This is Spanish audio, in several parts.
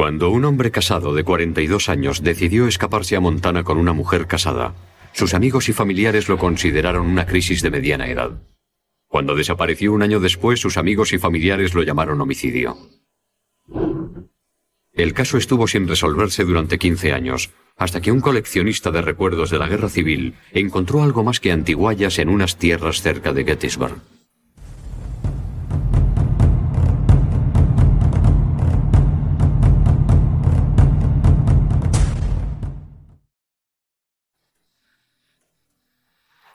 Cuando un hombre casado de 42 años decidió escaparse a Montana con una mujer casada, sus amigos y familiares lo consideraron una crisis de mediana edad. Cuando desapareció un año después, sus amigos y familiares lo llamaron homicidio. El caso estuvo sin resolverse durante 15 años, hasta que un coleccionista de recuerdos de la guerra civil encontró algo más que antiguallas en unas tierras cerca de Gettysburg.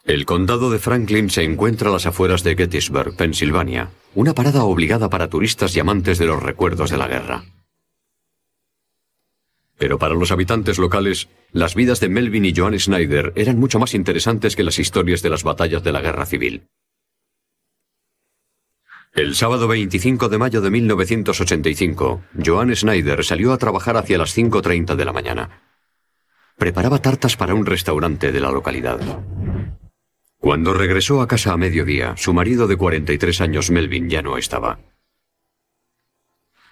El condado de Franklin se encuentra a las afueras de Gettysburg, Pensilvania, una parada obligada para turistas y amantes de los recuerdos de la guerra. Pero para los habitantes locales, las vidas de Melvin y Joan Snyder eran mucho más interesantes que las historias de las batallas de la guerra civil. El sábado 25 de mayo de 1985, Joan Snyder salió a trabajar hacia las 5.30 de la mañana. Preparaba tartas para un restaurante de la localidad. Cuando regresó a casa a mediodía, su marido de 43 años, Melvin, ya no estaba.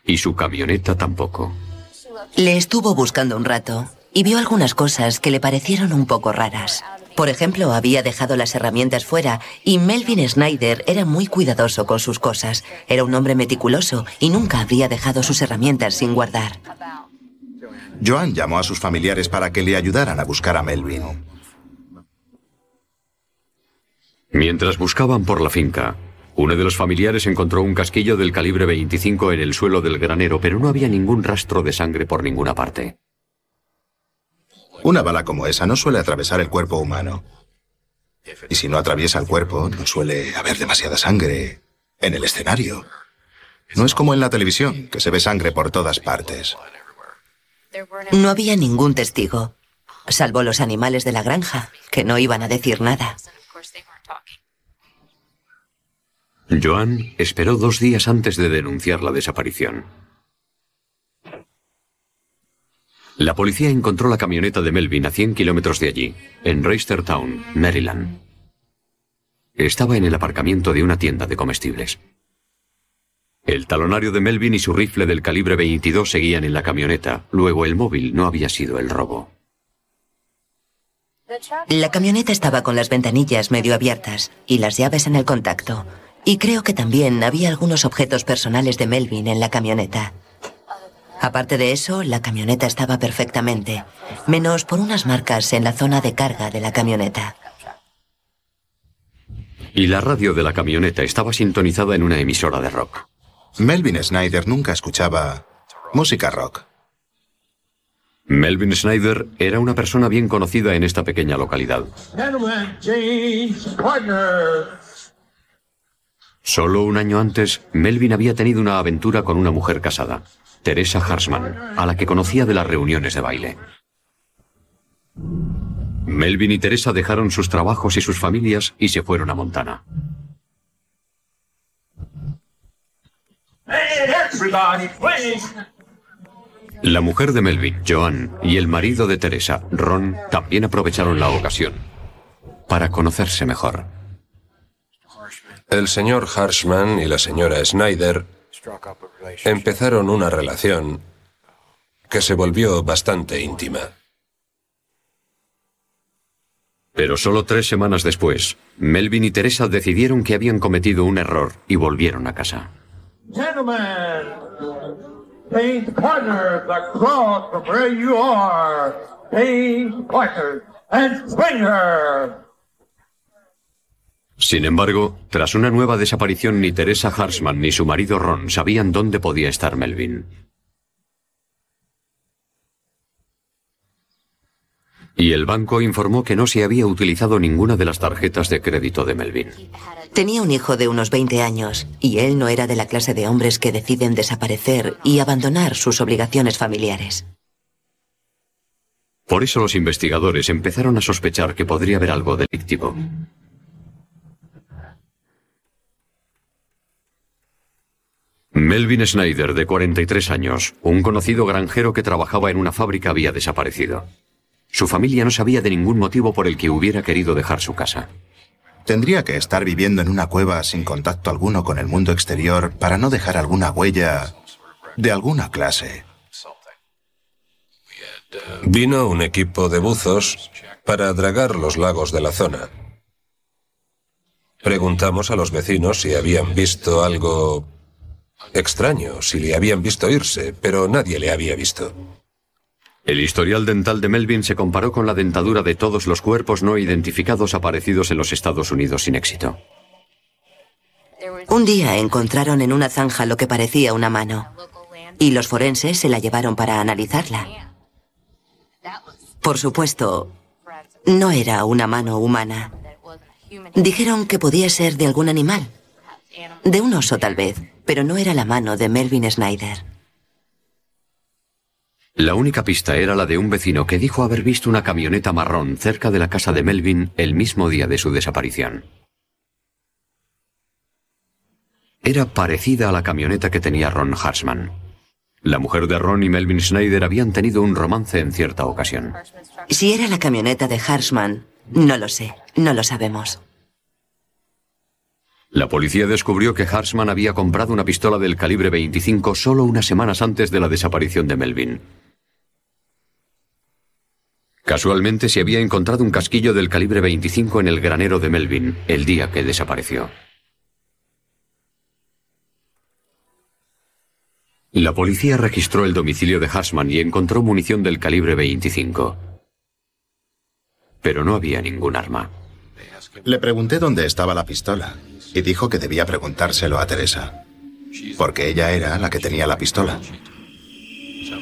Y su camioneta tampoco. Le estuvo buscando un rato y vio algunas cosas que le parecieron un poco raras. Por ejemplo, había dejado las herramientas fuera y Melvin Snyder era muy cuidadoso con sus cosas. Era un hombre meticuloso y nunca habría dejado sus herramientas sin guardar. Joan llamó a sus familiares para que le ayudaran a buscar a Melvin. Mientras buscaban por la finca, uno de los familiares encontró un casquillo del calibre 25 en el suelo del granero, pero no había ningún rastro de sangre por ninguna parte. Una bala como esa no suele atravesar el cuerpo humano. Y si no atraviesa el cuerpo, no suele haber demasiada sangre en el escenario. No es como en la televisión, que se ve sangre por todas partes. No había ningún testigo, salvo los animales de la granja, que no iban a decir nada. Joan esperó dos días antes de denunciar la desaparición. La policía encontró la camioneta de Melvin a 100 kilómetros de allí, en Town, Maryland. Estaba en el aparcamiento de una tienda de comestibles. El talonario de Melvin y su rifle del calibre 22 seguían en la camioneta. Luego el móvil no había sido el robo. La camioneta estaba con las ventanillas medio abiertas y las llaves en el contacto. Y creo que también había algunos objetos personales de Melvin en la camioneta. Aparte de eso, la camioneta estaba perfectamente, menos por unas marcas en la zona de carga de la camioneta. Y la radio de la camioneta estaba sintonizada en una emisora de rock. Melvin Snyder nunca escuchaba música rock. Melvin Snyder era una persona bien conocida en esta pequeña localidad. Solo un año antes, Melvin había tenido una aventura con una mujer casada, Teresa Harsman, a la que conocía de las reuniones de baile. Melvin y Teresa dejaron sus trabajos y sus familias y se fueron a Montana. La mujer de Melvin, Joan, y el marido de Teresa, Ron, también aprovecharon la ocasión para conocerse mejor. El señor Harshman y la señora Snyder empezaron una relación que se volvió bastante íntima. Pero solo tres semanas después, Melvin y Teresa decidieron que habían cometido un error y volvieron a casa. Sin embargo, tras una nueva desaparición, ni Teresa Harsman ni su marido Ron sabían dónde podía estar Melvin. Y el banco informó que no se había utilizado ninguna de las tarjetas de crédito de Melvin. Tenía un hijo de unos 20 años y él no era de la clase de hombres que deciden desaparecer y abandonar sus obligaciones familiares. Por eso los investigadores empezaron a sospechar que podría haber algo delictivo. Melvin Snyder, de 43 años, un conocido granjero que trabajaba en una fábrica, había desaparecido. Su familia no sabía de ningún motivo por el que hubiera querido dejar su casa. Tendría que estar viviendo en una cueva sin contacto alguno con el mundo exterior para no dejar alguna huella de alguna clase. Vino un equipo de buzos para dragar los lagos de la zona. Preguntamos a los vecinos si habían visto algo extraño, si le habían visto irse, pero nadie le había visto. El historial dental de Melvin se comparó con la dentadura de todos los cuerpos no identificados aparecidos en los Estados Unidos sin éxito. Un día encontraron en una zanja lo que parecía una mano y los forenses se la llevaron para analizarla. Por supuesto, no era una mano humana. Dijeron que podía ser de algún animal, de un oso tal vez, pero no era la mano de Melvin Snyder. La única pista era la de un vecino que dijo haber visto una camioneta marrón cerca de la casa de Melvin el mismo día de su desaparición. Era parecida a la camioneta que tenía Ron Hartman. La mujer de Ron y Melvin Schneider habían tenido un romance en cierta ocasión. Si era la camioneta de Hartman, no lo sé, no lo sabemos. La policía descubrió que Hartman había comprado una pistola del calibre 25 solo unas semanas antes de la desaparición de Melvin. Casualmente se había encontrado un casquillo del calibre 25 en el granero de Melvin el día que desapareció. La policía registró el domicilio de Harsman y encontró munición del calibre 25. Pero no había ningún arma. Le pregunté dónde estaba la pistola y dijo que debía preguntárselo a Teresa, porque ella era la que tenía la pistola.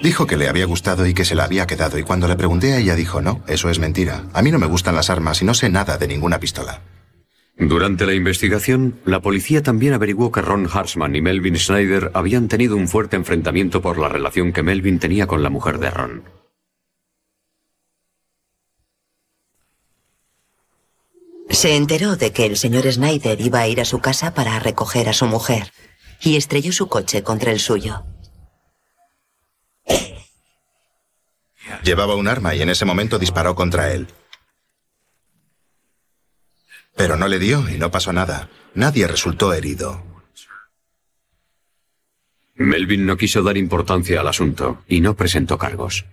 Dijo que le había gustado y que se la había quedado y cuando le pregunté a ella dijo, no, eso es mentira. A mí no me gustan las armas y no sé nada de ninguna pistola. Durante la investigación, la policía también averiguó que Ron Hartman y Melvin Schneider habían tenido un fuerte enfrentamiento por la relación que Melvin tenía con la mujer de Ron. Se enteró de que el señor Schneider iba a ir a su casa para recoger a su mujer y estrelló su coche contra el suyo. Llevaba un arma y en ese momento disparó contra él. Pero no le dio y no pasó nada. Nadie resultó herido. Melvin no quiso dar importancia al asunto y no presentó cargos.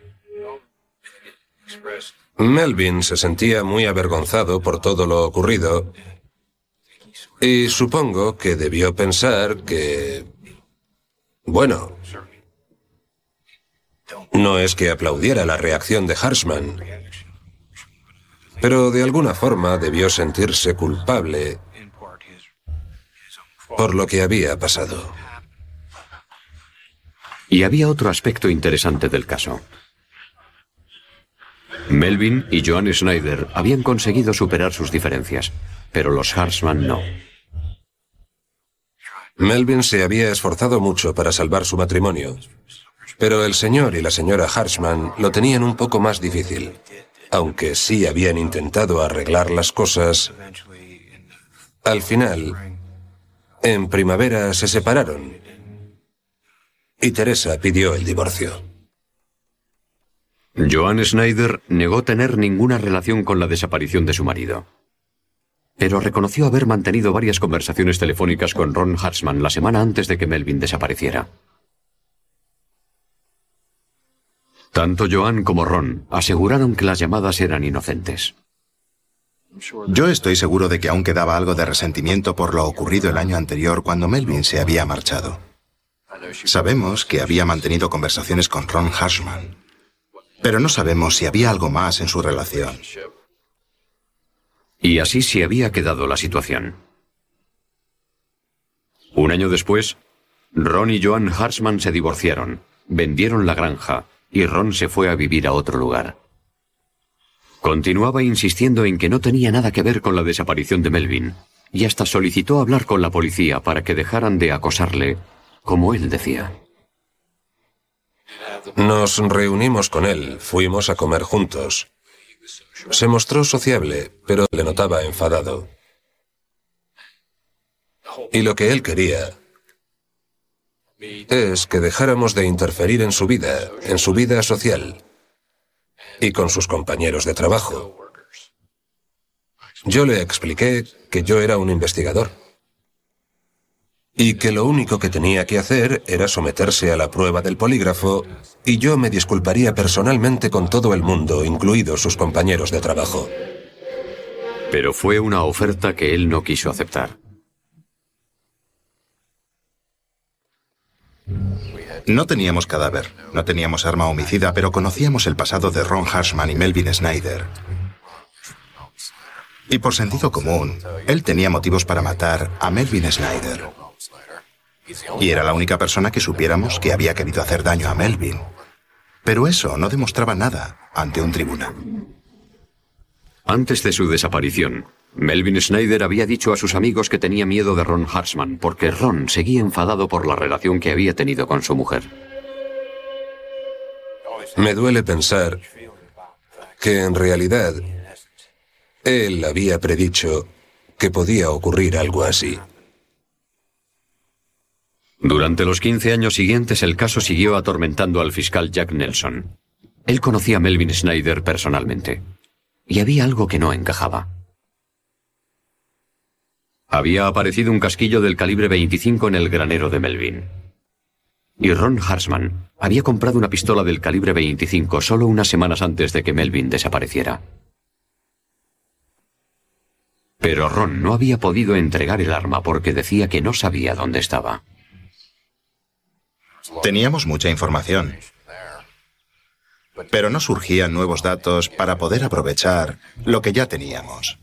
Melvin se sentía muy avergonzado por todo lo ocurrido y supongo que debió pensar que... Bueno, no es que aplaudiera la reacción de Harshman, pero de alguna forma debió sentirse culpable por lo que había pasado. Y había otro aspecto interesante del caso. Melvin y Joan Schneider habían conseguido superar sus diferencias, pero los Hartman no. Melvin se había esforzado mucho para salvar su matrimonio, pero el señor y la señora Hartman lo tenían un poco más difícil. Aunque sí habían intentado arreglar las cosas, al final, en primavera se separaron y Teresa pidió el divorcio. Joan Schneider negó tener ninguna relación con la desaparición de su marido. Pero reconoció haber mantenido varias conversaciones telefónicas con Ron Hartman la semana antes de que Melvin desapareciera. Tanto Joan como Ron aseguraron que las llamadas eran inocentes. Yo estoy seguro de que aún quedaba algo de resentimiento por lo ocurrido el año anterior cuando Melvin se había marchado. Sabemos que había mantenido conversaciones con Ron Harshman, pero no sabemos si había algo más en su relación. Y así se había quedado la situación. Un año después, Ron y Joan Harshman se divorciaron, vendieron la granja y Ron se fue a vivir a otro lugar. Continuaba insistiendo en que no tenía nada que ver con la desaparición de Melvin, y hasta solicitó hablar con la policía para que dejaran de acosarle, como él decía. Nos reunimos con él, fuimos a comer juntos. Se mostró sociable, pero le notaba enfadado. Y lo que él quería es que dejáramos de interferir en su vida, en su vida social y con sus compañeros de trabajo. Yo le expliqué que yo era un investigador y que lo único que tenía que hacer era someterse a la prueba del polígrafo y yo me disculparía personalmente con todo el mundo, incluidos sus compañeros de trabajo. Pero fue una oferta que él no quiso aceptar. No teníamos cadáver, no teníamos arma homicida, pero conocíamos el pasado de Ron Harshman y Melvin Snyder. Y por sentido común, él tenía motivos para matar a Melvin Snyder. Y era la única persona que supiéramos que había querido hacer daño a Melvin. Pero eso no demostraba nada ante un tribunal. Antes de su desaparición, Melvin Snyder había dicho a sus amigos que tenía miedo de Ron Hartzman porque Ron seguía enfadado por la relación que había tenido con su mujer. Me duele pensar que en realidad él había predicho que podía ocurrir algo así. Durante los 15 años siguientes el caso siguió atormentando al fiscal Jack Nelson. Él conocía a Melvin Snyder personalmente. Y había algo que no encajaba. Había aparecido un casquillo del calibre 25 en el granero de Melvin. Y Ron Harsman había comprado una pistola del calibre 25 solo unas semanas antes de que Melvin desapareciera. Pero Ron no había podido entregar el arma porque decía que no sabía dónde estaba. Teníamos mucha información, pero no surgían nuevos datos para poder aprovechar lo que ya teníamos.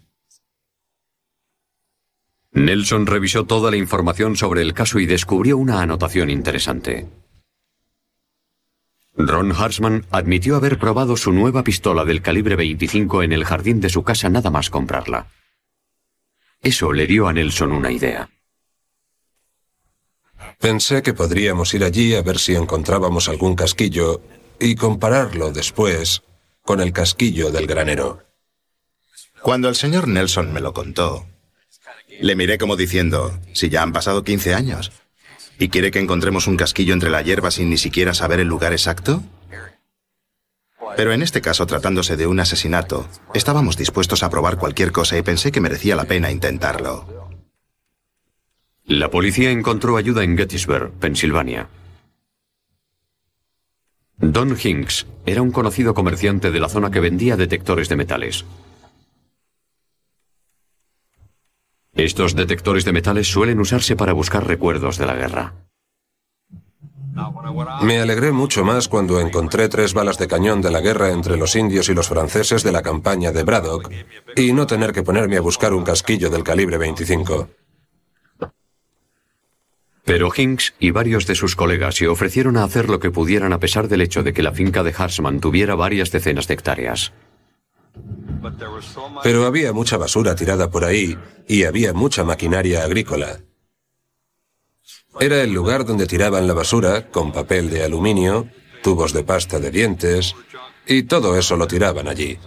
Nelson revisó toda la información sobre el caso y descubrió una anotación interesante. Ron Hartzman admitió haber probado su nueva pistola del calibre 25 en el jardín de su casa nada más comprarla. Eso le dio a Nelson una idea. Pensé que podríamos ir allí a ver si encontrábamos algún casquillo y compararlo después con el casquillo del granero. Cuando el señor Nelson me lo contó, le miré como diciendo, si ya han pasado 15 años, ¿y quiere que encontremos un casquillo entre la hierba sin ni siquiera saber el lugar exacto? Pero en este caso, tratándose de un asesinato, estábamos dispuestos a probar cualquier cosa y pensé que merecía la pena intentarlo. La policía encontró ayuda en Gettysburg, Pensilvania. Don Hinks era un conocido comerciante de la zona que vendía detectores de metales. Estos detectores de metales suelen usarse para buscar recuerdos de la guerra. Me alegré mucho más cuando encontré tres balas de cañón de la guerra entre los indios y los franceses de la campaña de Braddock y no tener que ponerme a buscar un casquillo del calibre 25. Pero Hinks y varios de sus colegas se ofrecieron a hacer lo que pudieran a pesar del hecho de que la finca de Hartman tuviera varias decenas de hectáreas. Pero había mucha basura tirada por ahí y había mucha maquinaria agrícola. Era el lugar donde tiraban la basura con papel de aluminio, tubos de pasta de dientes, y todo eso lo tiraban allí.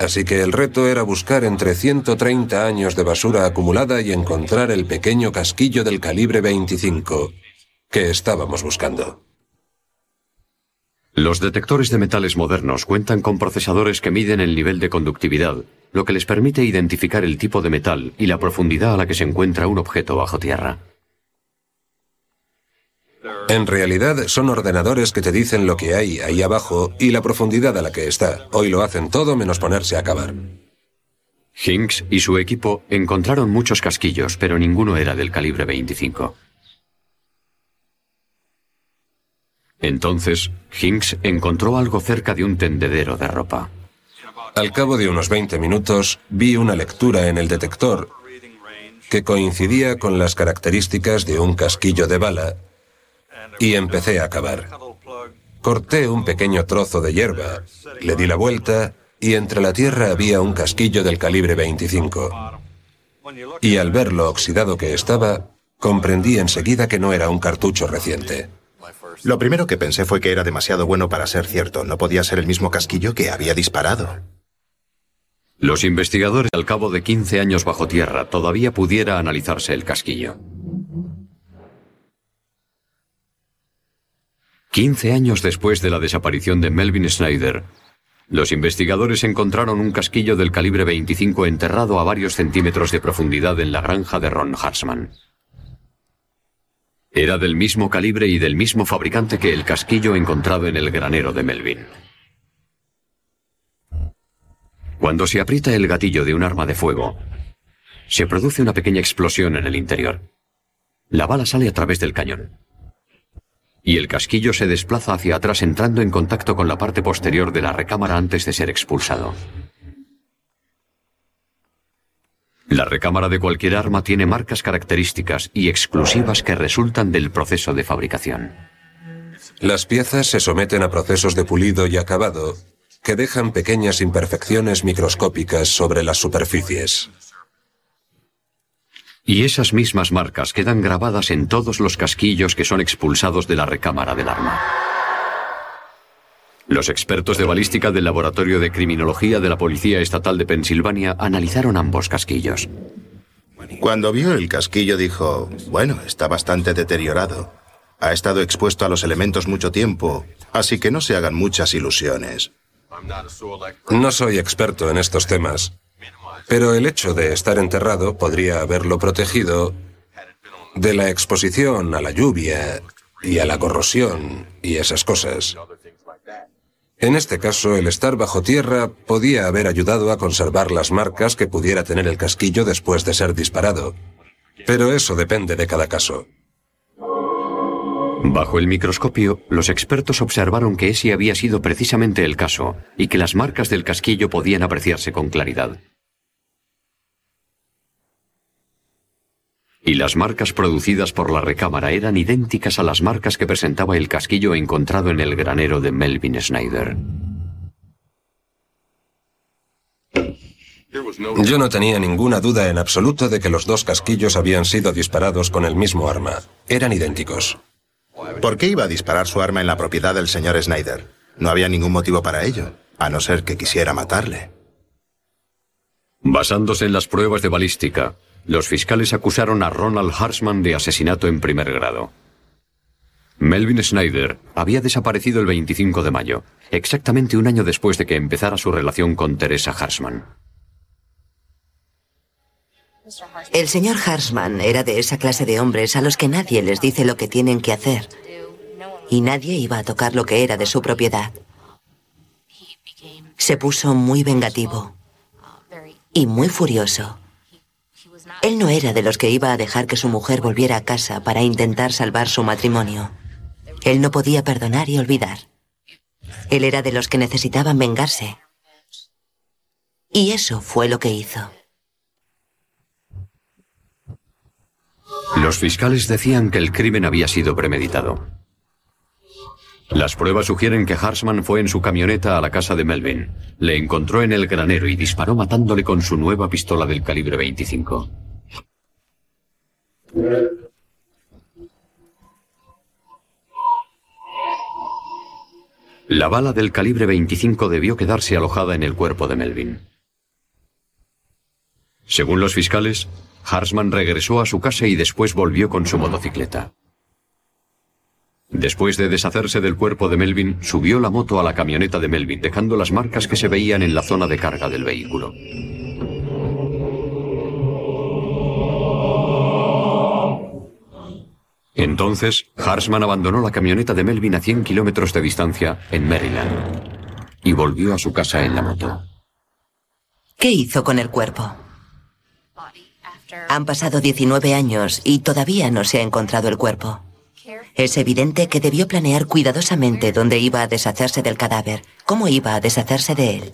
Así que el reto era buscar entre 130 años de basura acumulada y encontrar el pequeño casquillo del calibre 25 que estábamos buscando. Los detectores de metales modernos cuentan con procesadores que miden el nivel de conductividad, lo que les permite identificar el tipo de metal y la profundidad a la que se encuentra un objeto bajo tierra. En realidad son ordenadores que te dicen lo que hay ahí abajo y la profundidad a la que está. Hoy lo hacen todo menos ponerse a cavar. Hinks y su equipo encontraron muchos casquillos, pero ninguno era del calibre 25. Entonces, Hinks encontró algo cerca de un tendedero de ropa. Al cabo de unos 20 minutos, vi una lectura en el detector que coincidía con las características de un casquillo de bala y empecé a cavar. Corté un pequeño trozo de hierba, le di la vuelta y entre la tierra había un casquillo del calibre 25. Y al ver lo oxidado que estaba, comprendí enseguida que no era un cartucho reciente. Lo primero que pensé fue que era demasiado bueno para ser cierto. No podía ser el mismo casquillo que había disparado. Los investigadores, al cabo de 15 años bajo tierra, todavía pudiera analizarse el casquillo. 15 años después de la desaparición de Melvin Snyder, los investigadores encontraron un casquillo del calibre 25 enterrado a varios centímetros de profundidad en la granja de Ron Hartzman. Era del mismo calibre y del mismo fabricante que el casquillo encontrado en el granero de Melvin. Cuando se aprieta el gatillo de un arma de fuego, se produce una pequeña explosión en el interior. La bala sale a través del cañón. Y el casquillo se desplaza hacia atrás entrando en contacto con la parte posterior de la recámara antes de ser expulsado. La recámara de cualquier arma tiene marcas características y exclusivas que resultan del proceso de fabricación. Las piezas se someten a procesos de pulido y acabado que dejan pequeñas imperfecciones microscópicas sobre las superficies. Y esas mismas marcas quedan grabadas en todos los casquillos que son expulsados de la recámara del arma. Los expertos de balística del Laboratorio de Criminología de la Policía Estatal de Pensilvania analizaron ambos casquillos. Cuando vio el casquillo dijo, bueno, está bastante deteriorado. Ha estado expuesto a los elementos mucho tiempo, así que no se hagan muchas ilusiones. No soy experto en estos temas, pero el hecho de estar enterrado podría haberlo protegido de la exposición a la lluvia y a la corrosión y esas cosas. En este caso, el estar bajo tierra podía haber ayudado a conservar las marcas que pudiera tener el casquillo después de ser disparado. Pero eso depende de cada caso. Bajo el microscopio, los expertos observaron que ese había sido precisamente el caso y que las marcas del casquillo podían apreciarse con claridad. Y las marcas producidas por la recámara eran idénticas a las marcas que presentaba el casquillo encontrado en el granero de Melvin Snyder. Yo no tenía ninguna duda en absoluto de que los dos casquillos habían sido disparados con el mismo arma. Eran idénticos. ¿Por qué iba a disparar su arma en la propiedad del señor Snyder? No había ningún motivo para ello, a no ser que quisiera matarle. Basándose en las pruebas de balística, los fiscales acusaron a Ronald Hartman de asesinato en primer grado. Melvin Snyder había desaparecido el 25 de mayo, exactamente un año después de que empezara su relación con Teresa Hartman. El señor Hartman era de esa clase de hombres a los que nadie les dice lo que tienen que hacer. Y nadie iba a tocar lo que era de su propiedad. Se puso muy vengativo y muy furioso. Él no era de los que iba a dejar que su mujer volviera a casa para intentar salvar su matrimonio. Él no podía perdonar y olvidar. Él era de los que necesitaban vengarse. Y eso fue lo que hizo. Los fiscales decían que el crimen había sido premeditado. Las pruebas sugieren que Hartman fue en su camioneta a la casa de Melvin, le encontró en el granero y disparó matándole con su nueva pistola del calibre 25. La bala del calibre 25 debió quedarse alojada en el cuerpo de Melvin. Según los fiscales, Hartman regresó a su casa y después volvió con su motocicleta. Después de deshacerse del cuerpo de Melvin, subió la moto a la camioneta de Melvin, dejando las marcas que se veían en la zona de carga del vehículo. Entonces, Hartman abandonó la camioneta de Melvin a 100 kilómetros de distancia, en Maryland, y volvió a su casa en la moto. ¿Qué hizo con el cuerpo? Han pasado 19 años y todavía no se ha encontrado el cuerpo. Es evidente que debió planear cuidadosamente dónde iba a deshacerse del cadáver, cómo iba a deshacerse de él.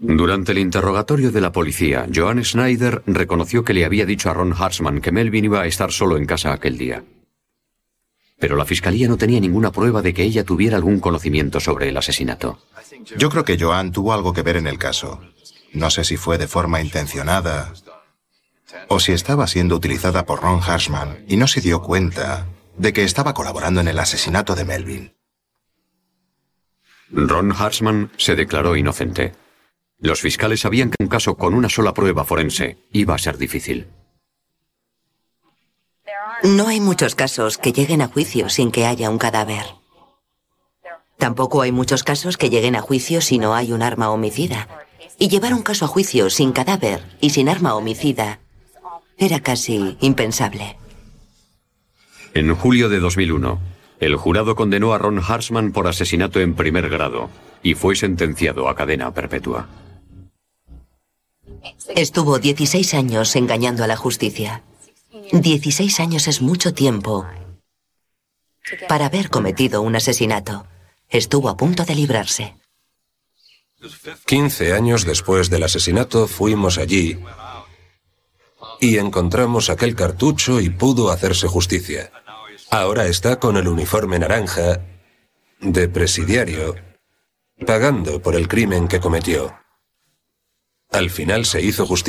Durante el interrogatorio de la policía, Joan Schneider reconoció que le había dicho a Ron Hartman que Melvin iba a estar solo en casa aquel día. Pero la fiscalía no tenía ninguna prueba de que ella tuviera algún conocimiento sobre el asesinato. Yo creo que Joan tuvo algo que ver en el caso. No sé si fue de forma intencionada o si estaba siendo utilizada por Ron Hartman y no se dio cuenta de que estaba colaborando en el asesinato de Melvin. Ron Hartman se declaró inocente. Los fiscales sabían que un caso con una sola prueba forense iba a ser difícil. No hay muchos casos que lleguen a juicio sin que haya un cadáver. Tampoco hay muchos casos que lleguen a juicio si no hay un arma homicida. Y llevar un caso a juicio sin cadáver y sin arma homicida era casi impensable. En julio de 2001, el jurado condenó a Ron Harshman por asesinato en primer grado y fue sentenciado a cadena perpetua. Estuvo 16 años engañando a la justicia. 16 años es mucho tiempo para haber cometido un asesinato. Estuvo a punto de librarse. 15 años después del asesinato fuimos allí y encontramos aquel cartucho y pudo hacerse justicia. Ahora está con el uniforme naranja de presidiario, pagando por el crimen que cometió. Al final se hizo justicia.